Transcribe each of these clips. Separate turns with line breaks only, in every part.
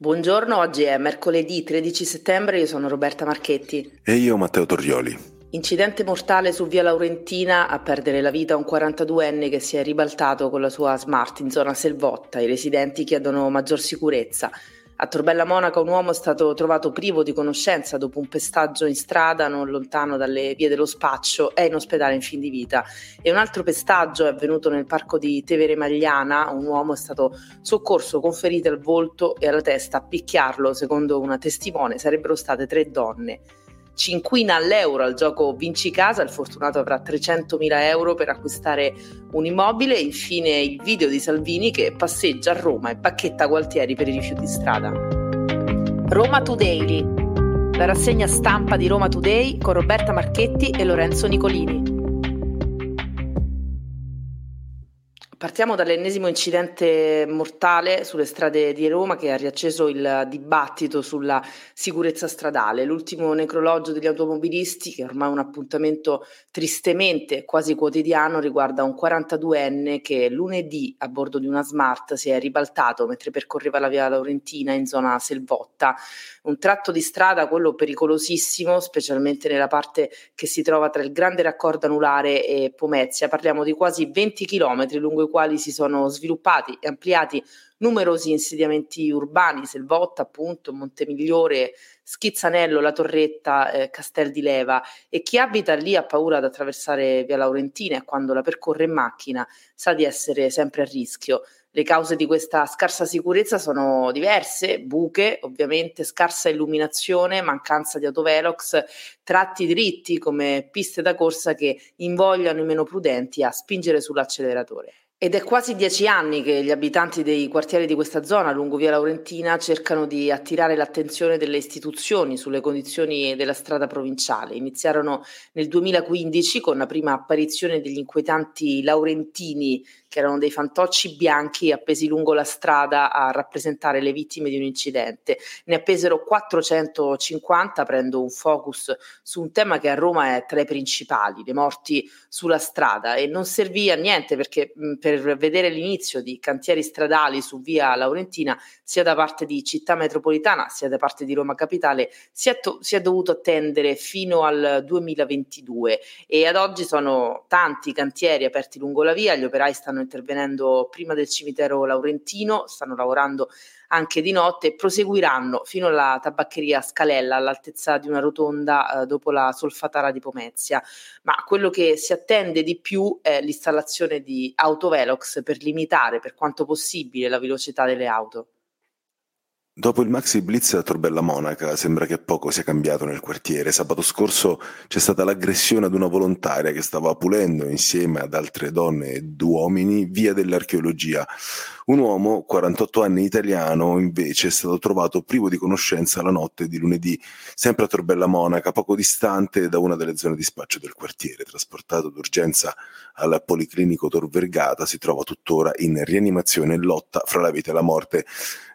Buongiorno, oggi è mercoledì 13 settembre, io sono Roberta Marchetti.
E io Matteo Torrioli.
Incidente mortale su via Laurentina a perdere la vita un 42enne che si è ribaltato con la sua smart in zona Selvotta. I residenti chiedono maggior sicurezza. A Torbella Monaca un uomo è stato trovato privo di conoscenza dopo un pestaggio in strada non lontano dalle vie dello spaccio, è in ospedale in fin di vita. E un altro pestaggio è avvenuto nel parco di Tevere Magliana, un uomo è stato soccorso con ferite al volto e alla testa. A picchiarlo, secondo una testimone, sarebbero state tre donne cinquina all'euro al gioco Vinci Casa, il fortunato avrà 300.000 euro per acquistare un immobile. Infine il video di Salvini che passeggia a Roma e pacchetta Gualtieri per i rifiuti di strada. Roma Today, la rassegna stampa di Roma Today con Roberta Marchetti e Lorenzo Nicolini. Partiamo dall'ennesimo incidente mortale sulle strade di Roma che ha riacceso il dibattito sulla sicurezza stradale. L'ultimo necrologio degli automobilisti, che è ormai un appuntamento tristemente quasi quotidiano, riguarda un 42enne che lunedì a bordo di una Smart si è ribaltato mentre percorreva la via Laurentina in zona Selvotta. Un tratto di strada, quello pericolosissimo, specialmente nella parte che si trova tra il grande raccordo anulare e Pomezia. Parliamo di quasi 20 km lungo i quali si sono sviluppati e ampliati numerosi insediamenti urbani, Selvotta, appunto, Montemigliore, Schizzanello, La Torretta, eh, Castel di Leva e chi abita lì ha paura di attraversare via Laurentina e quando la percorre in macchina sa di essere sempre a rischio. Le cause di questa scarsa sicurezza sono diverse, buche, ovviamente scarsa illuminazione, mancanza di autovelox, tratti dritti come piste da corsa che invogliano i meno prudenti a spingere sull'acceleratore. Ed è quasi dieci anni che gli abitanti dei quartieri di questa zona, lungo via Laurentina, cercano di attirare l'attenzione delle istituzioni sulle condizioni della strada provinciale. Iniziarono nel 2015 con la prima apparizione degli inquietanti laurentini che erano dei fantocci bianchi appesi lungo la strada a rappresentare le vittime di un incidente. Ne appesero 450, prendo un focus su un tema che a Roma è tra i principali, le morti sulla strada e non servì a niente perché per vedere l'inizio di cantieri stradali su via Laurentina sia da parte di città metropolitana sia da parte di Roma Capitale si è, to- si è dovuto attendere fino al 2022 e ad oggi sono tanti cantieri aperti lungo la via, gli operai stanno stanno intervenendo prima del cimitero Laurentino, stanno lavorando anche di notte e proseguiranno fino alla tabaccheria Scalella all'altezza di una rotonda eh, dopo la solfatara di Pomezia. Ma quello che si attende di più è l'installazione di autovelox per limitare per quanto possibile la velocità delle auto.
Dopo il maxi blitz a Torbella Monaca sembra che poco sia cambiato nel quartiere. Sabato scorso c'è stata l'aggressione ad una volontaria che stava pulendo insieme ad altre donne ed uomini via dell'archeologia. Un uomo, 48 anni italiano, invece è stato trovato privo di conoscenza la notte di lunedì, sempre a Torbella Monaca, poco distante da una delle zone di spaccio del quartiere. Trasportato d'urgenza al Policlinico Tor Vergata, si trova tuttora in rianimazione e lotta fra la vita e la morte.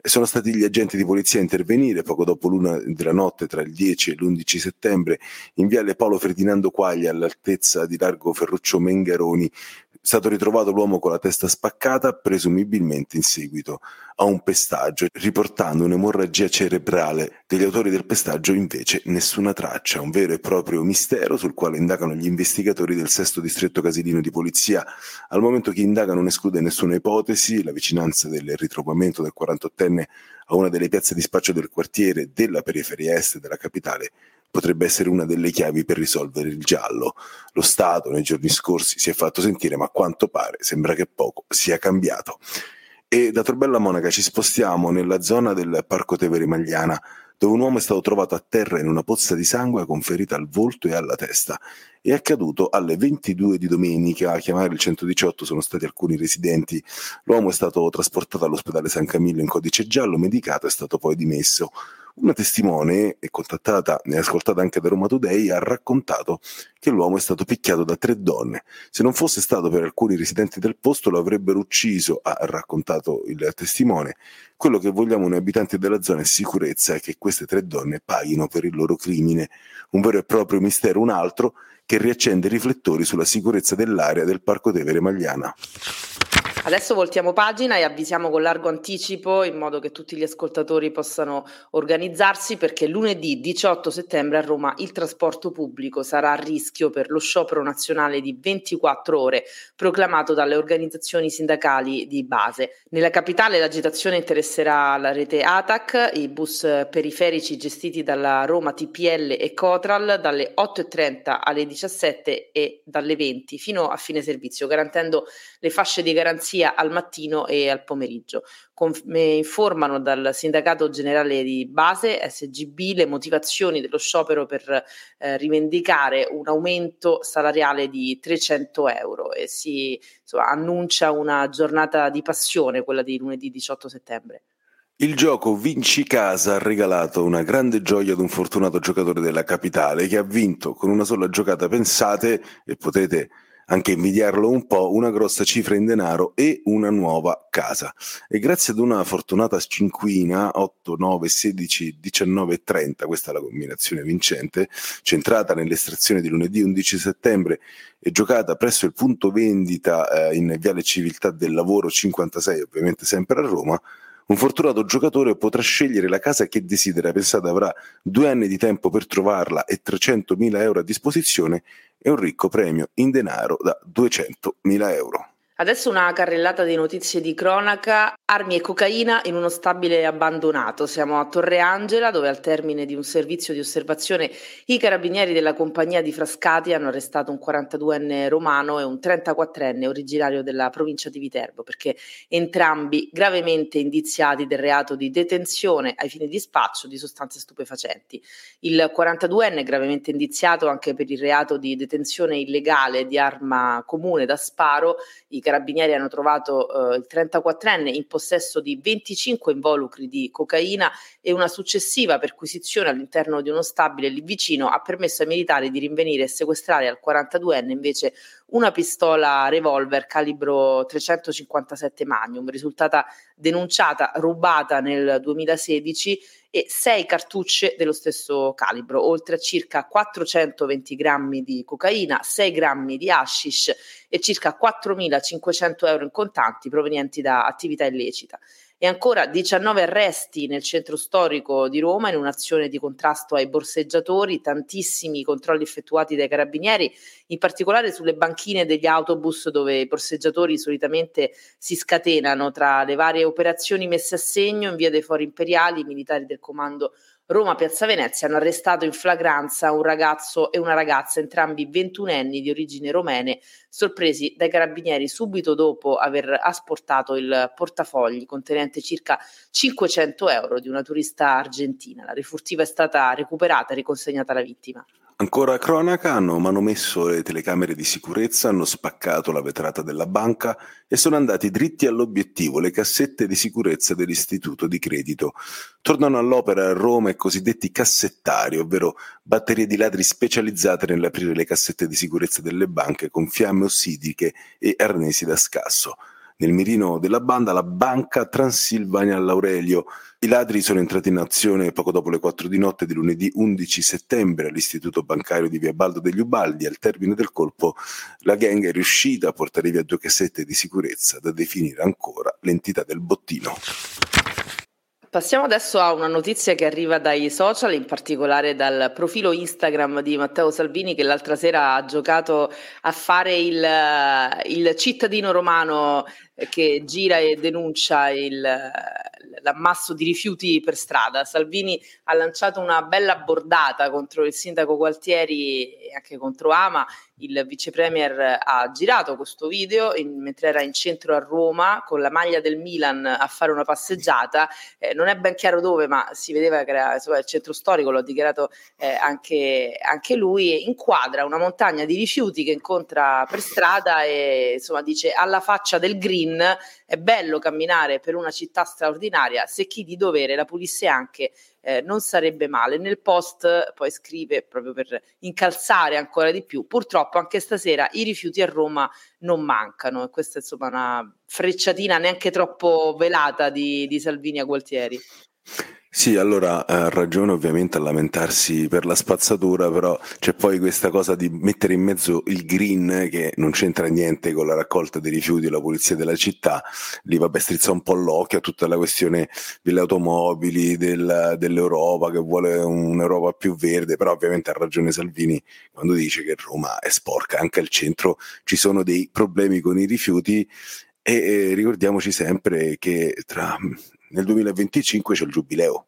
Sono stati gli agenti di polizia a intervenire poco dopo l'una della notte tra il 10 e l'11 settembre in viale Paolo Ferdinando Quaglia all'altezza di largo Ferruccio Mengaroni stato ritrovato l'uomo con la testa spaccata, presumibilmente in seguito a un pestaggio, riportando un'emorragia cerebrale. Degli autori del pestaggio invece nessuna traccia, un vero e proprio mistero sul quale indagano gli investigatori del sesto distretto casilino di polizia. Al momento che indagano non esclude nessuna ipotesi, la vicinanza del ritrovamento del 48enne a una delle piazze di spaccio del quartiere della periferia est della capitale potrebbe essere una delle chiavi per risolvere il giallo. Lo Stato nei giorni scorsi si è fatto sentire, ma a quanto pare sembra che poco sia cambiato. E da Torbella Monaca ci spostiamo nella zona del Parco Tevere Magliana, dove un uomo è stato trovato a terra in una pozza di sangue con ferita al volto e alla testa. È accaduto alle 22 di domenica, a chiamare il 118 sono stati alcuni residenti. L'uomo è stato trasportato all'ospedale San Camillo in codice giallo, medicato e stato poi dimesso. Una testimone, contattata e ascoltata anche da Roma Today, ha raccontato che l'uomo è stato picchiato da tre donne. Se non fosse stato per alcuni residenti del posto lo avrebbero ucciso, ha raccontato il testimone. Quello che vogliamo noi abitanti della zona è sicurezza e che queste tre donne paghino per il loro crimine. Un vero e proprio mistero, un altro che riaccende i riflettori sulla sicurezza dell'area del Parco Tevere Magliana.
Adesso voltiamo pagina e avvisiamo con largo anticipo in modo che tutti gli ascoltatori possano organizzarsi perché lunedì 18 settembre a Roma il trasporto pubblico sarà a rischio per lo sciopero nazionale di 24 ore proclamato dalle organizzazioni sindacali di base. Nella capitale l'agitazione interesserà la rete ATAC, i bus periferici gestiti dalla Roma TPL e Cotral dalle 8.30 alle 17 e dalle 20 fino a fine servizio garantendo le fasce di garanzia sia al mattino e al pomeriggio. Come informano dal sindacato generale di base SGB le motivazioni dello sciopero per eh, rivendicare un aumento salariale di 300 euro e si insomma, annuncia una giornata di passione, quella di lunedì 18 settembre.
Il gioco Vinci Casa ha regalato una grande gioia ad un fortunato giocatore della capitale che ha vinto con una sola giocata, pensate, e potete anche invidiarlo un po', una grossa cifra in denaro e una nuova casa. E grazie ad una fortunata cinquina, 8, 9, 16, 19 e 30, questa è la combinazione vincente, centrata nell'estrazione di lunedì 11 settembre e giocata presso il punto vendita eh, in Viale Civiltà del Lavoro 56, ovviamente sempre a Roma, un fortunato giocatore potrà scegliere la casa che desidera, pensate avrà due anni di tempo per trovarla e 300.000 euro a disposizione e un ricco premio in denaro da 200.000 euro.
Adesso una carrellata di notizie di cronaca, armi e cocaina in uno stabile abbandonato. Siamo a Torre Angela dove al termine di un servizio di osservazione i carabinieri della compagnia di Frascati hanno arrestato un 42enne romano e un 34enne originario della provincia di Viterbo perché entrambi gravemente indiziati del reato di detenzione ai fini di spaccio di sostanze stupefacenti. Il 42enne gravemente indiziato anche per il reato di detenzione illegale di arma comune da sparo. I carabinieri hanno trovato eh, il 34enne in possesso di 25 involucri di cocaina e una successiva perquisizione all'interno di uno stabile lì vicino ha permesso ai militari di rinvenire e sequestrare al 42enne invece una pistola revolver calibro 357 Magnum, risultata denunciata rubata nel 2016 e sei cartucce dello stesso calibro, oltre a circa 420 grammi di cocaina, 6 grammi di hashish e circa 4.500 euro in contanti provenienti da attività illecita e ancora 19 arresti nel centro storico di Roma in un'azione di contrasto ai borseggiatori, tantissimi controlli effettuati dai carabinieri, in particolare sulle banchine degli autobus dove i borseggiatori solitamente si scatenano tra le varie operazioni messe a segno in via dei Fori Imperiali, i militari del comando Roma Piazza Venezia hanno arrestato in flagranza un ragazzo e una ragazza, entrambi ventunenni di origine romene, sorpresi dai carabinieri subito dopo aver asportato il portafogli contenente circa 500 euro di una turista argentina. La rifurtiva è stata recuperata e riconsegnata alla vittima.
Ancora cronaca, hanno manomesso le telecamere di sicurezza, hanno spaccato la vetrata della banca e sono andati dritti all'obiettivo, le cassette di sicurezza dell'istituto di credito. Tornano all'opera a Roma i cosiddetti cassettari, ovvero batterie di ladri specializzate nell'aprire le cassette di sicurezza delle banche con fiamme ossidiche e arnesi da scasso. Nel mirino della banda la banca Transilvania all'Aurelio. I ladri sono entrati in azione poco dopo le 4 di notte di lunedì 11 settembre all'istituto bancario di Via Baldo degli Ubaldi. Al termine del colpo la gang è riuscita a portare via due cassette di sicurezza da definire ancora l'entità del bottino.
Passiamo adesso a una notizia che arriva dai social, in particolare dal profilo Instagram di Matteo Salvini che l'altra sera ha giocato a fare il, il cittadino romano che gira e denuncia il, l'ammasso di rifiuti per strada. Salvini ha lanciato una bella bordata contro il sindaco Gualtieri e anche contro Ama. Il vice premier ha girato questo video in, mentre era in centro a Roma con la maglia del Milan a fare una passeggiata. Eh, non è ben chiaro dove, ma si vedeva che era insomma, il centro storico, l'ha dichiarato eh, anche, anche lui. Inquadra una montagna di rifiuti che incontra per strada e insomma dice alla faccia del green è bello camminare per una città straordinaria, se chi di dovere la pulisse anche eh, non sarebbe male. Nel post poi scrive proprio per incalzare ancora di più, purtroppo anche stasera i rifiuti a Roma non mancano e questa è insomma una frecciatina neanche troppo velata di, di Salvini a Gualtieri.
Sì, allora ha ragione ovviamente a lamentarsi per la spazzatura, però c'è poi questa cosa di mettere in mezzo il green che non c'entra niente con la raccolta dei rifiuti e la pulizia della città, lì vabbè strizza un po' l'occhio a tutta la questione delle automobili, del, dell'Europa che vuole un'Europa più verde, però ovviamente ha ragione Salvini quando dice che Roma è sporca, anche al centro ci sono dei problemi con i rifiuti e, e ricordiamoci sempre che tra nel 2025 c'è il giubileo.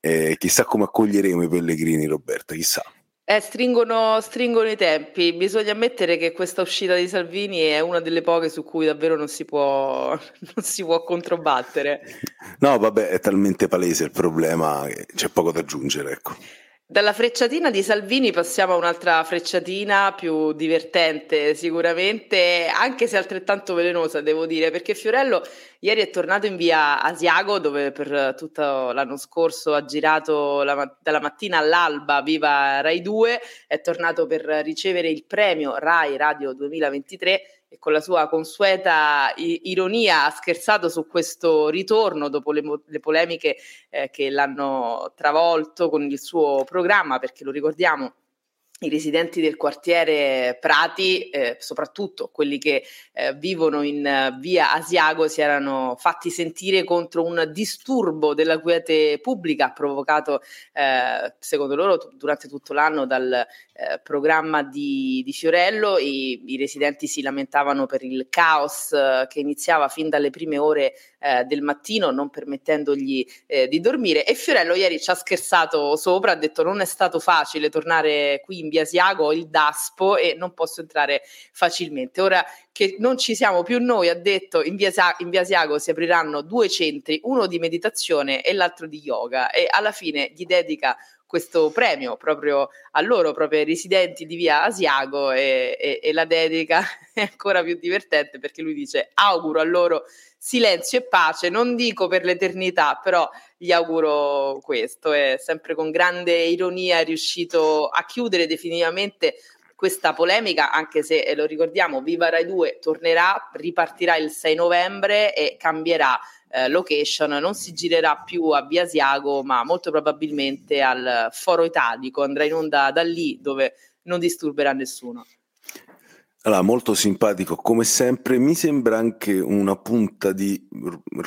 Eh, chissà come accoglieremo i pellegrini, Roberta, chissà.
Eh, stringono, stringono, i tempi. Bisogna ammettere che questa uscita di Salvini è una delle poche su cui davvero non si può, non si può controbattere.
No, vabbè, è talmente palese il problema che c'è poco da aggiungere, ecco.
Dalla frecciatina di Salvini passiamo a un'altra frecciatina più divertente sicuramente, anche se altrettanto velenosa devo dire, perché Fiorello ieri è tornato in via Asiago dove per tutto l'anno scorso ha girato la, dalla mattina all'alba Viva Rai 2, è tornato per ricevere il premio Rai Radio 2023 e con la sua consueta ironia ha scherzato su questo ritorno dopo le, le polemiche eh, che l'hanno travolto con il suo programma, perché lo ricordiamo, i residenti del quartiere Prati, eh, soprattutto quelli che eh, vivono in uh, via Asiago, si erano fatti sentire contro un disturbo della quiete pubblica provocato, eh, secondo loro, t- durante tutto l'anno dal eh, programma di, di Fiorello. I, I, residenti si lamentavano per il caos eh, che iniziava fin dalle prime ore del mattino, non permettendogli di dormire. E Fiorello ieri ci ha scherzato sopra, ha detto non è stato facile tornare qui in Biasiago ho il DASPO e non posso entrare facilmente. Ora che non ci siamo più noi, ha detto in, Biasia- in Biasiago si apriranno due centri, uno di meditazione e l'altro di yoga e alla fine gli dedica questo premio proprio a loro, proprio ai residenti di via Asiago e, e, e la dedica è ancora più divertente perché lui dice auguro a loro silenzio e pace, non dico per l'eternità, però gli auguro questo. È sempre con grande ironia è riuscito a chiudere definitivamente questa polemica, anche se lo ricordiamo, Viva Rai 2 tornerà, ripartirà il 6 novembre e cambierà eh, location, non si girerà più a Via Siago, ma molto probabilmente al Foro Italico, andrà in onda da lì dove non disturberà nessuno.
Allora, molto simpatico come sempre, mi sembra anche una punta di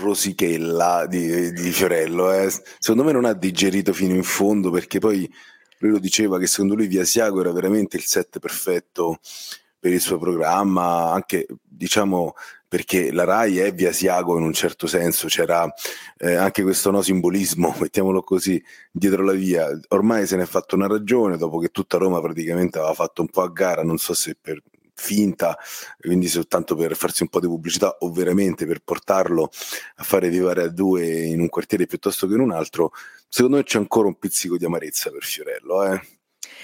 rosichella di, di Fiorello. Eh. Secondo me non ha digerito fino in fondo perché poi lui lo diceva che secondo lui Via Siago era veramente il set perfetto per il suo programma, anche diciamo perché la RAI è Via Siago in un certo senso, c'era eh, anche questo no simbolismo, mettiamolo così, dietro la via. Ormai se ne è fatto una ragione, dopo che tutta Roma praticamente aveva fatto un po' a gara, non so se per finta, quindi soltanto per farsi un po' di pubblicità o veramente per portarlo a fare vivere a due in un quartiere piuttosto che in un altro, secondo me c'è ancora un pizzico di amarezza per Fiorello, eh?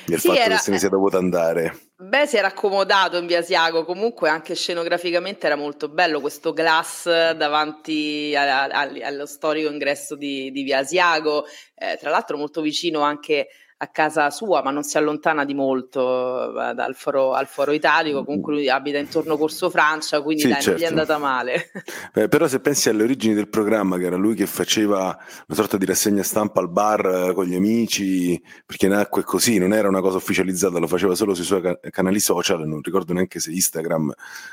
Nel sì, fatto era, che se ne sia dovuto andare.
Beh, si era accomodato in via Siago, comunque anche scenograficamente era molto bello questo glass davanti a, a, allo storico ingresso di, di via Siago, eh, tra l'altro molto vicino anche a casa sua, ma non si allontana di molto eh, dal foro, al foro italico. Comunque lui abita intorno Corso Francia, quindi sì, dai, certo. non gli è certo. andata male.
Beh, però se pensi alle origini del programma, che era lui che faceva una sorta di rassegna stampa al bar eh, con gli amici, perché nacque così, non era una cosa ufficializzata, lo faceva solo sui suoi canali social, non ricordo neanche se Instagram.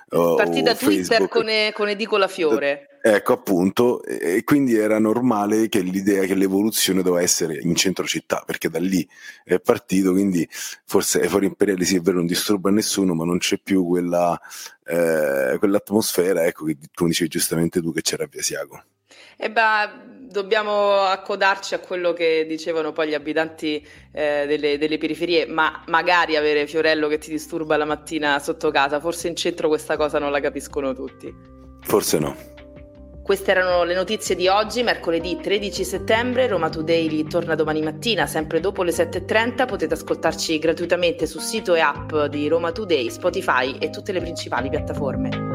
Partì da Twitter con, con Edicola Fiore.
Ecco appunto, e quindi era normale che l'idea che l'evoluzione doveva essere in centro città, perché da lì è partito, quindi forse ai fori imperiali sì è vero, non disturba nessuno, ma non c'è più quella, eh, quell'atmosfera, ecco, che tu dicevi giustamente tu che c'era a Viasiago.
E beh, dobbiamo accodarci a quello che dicevano poi gli abitanti eh, delle, delle, periferie, ma magari avere Fiorello che ti disturba la mattina sotto casa, forse in centro questa cosa non la capiscono tutti.
Forse no.
Queste erano le notizie di oggi, mercoledì 13 settembre. Roma Today torna domani mattina, sempre dopo le 7.30. Potete ascoltarci gratuitamente sul sito e app di Roma Today, Spotify e tutte le principali piattaforme.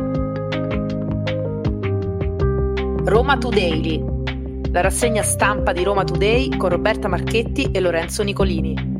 Roma Today, la rassegna stampa di Roma Today con Roberta Marchetti e Lorenzo Nicolini.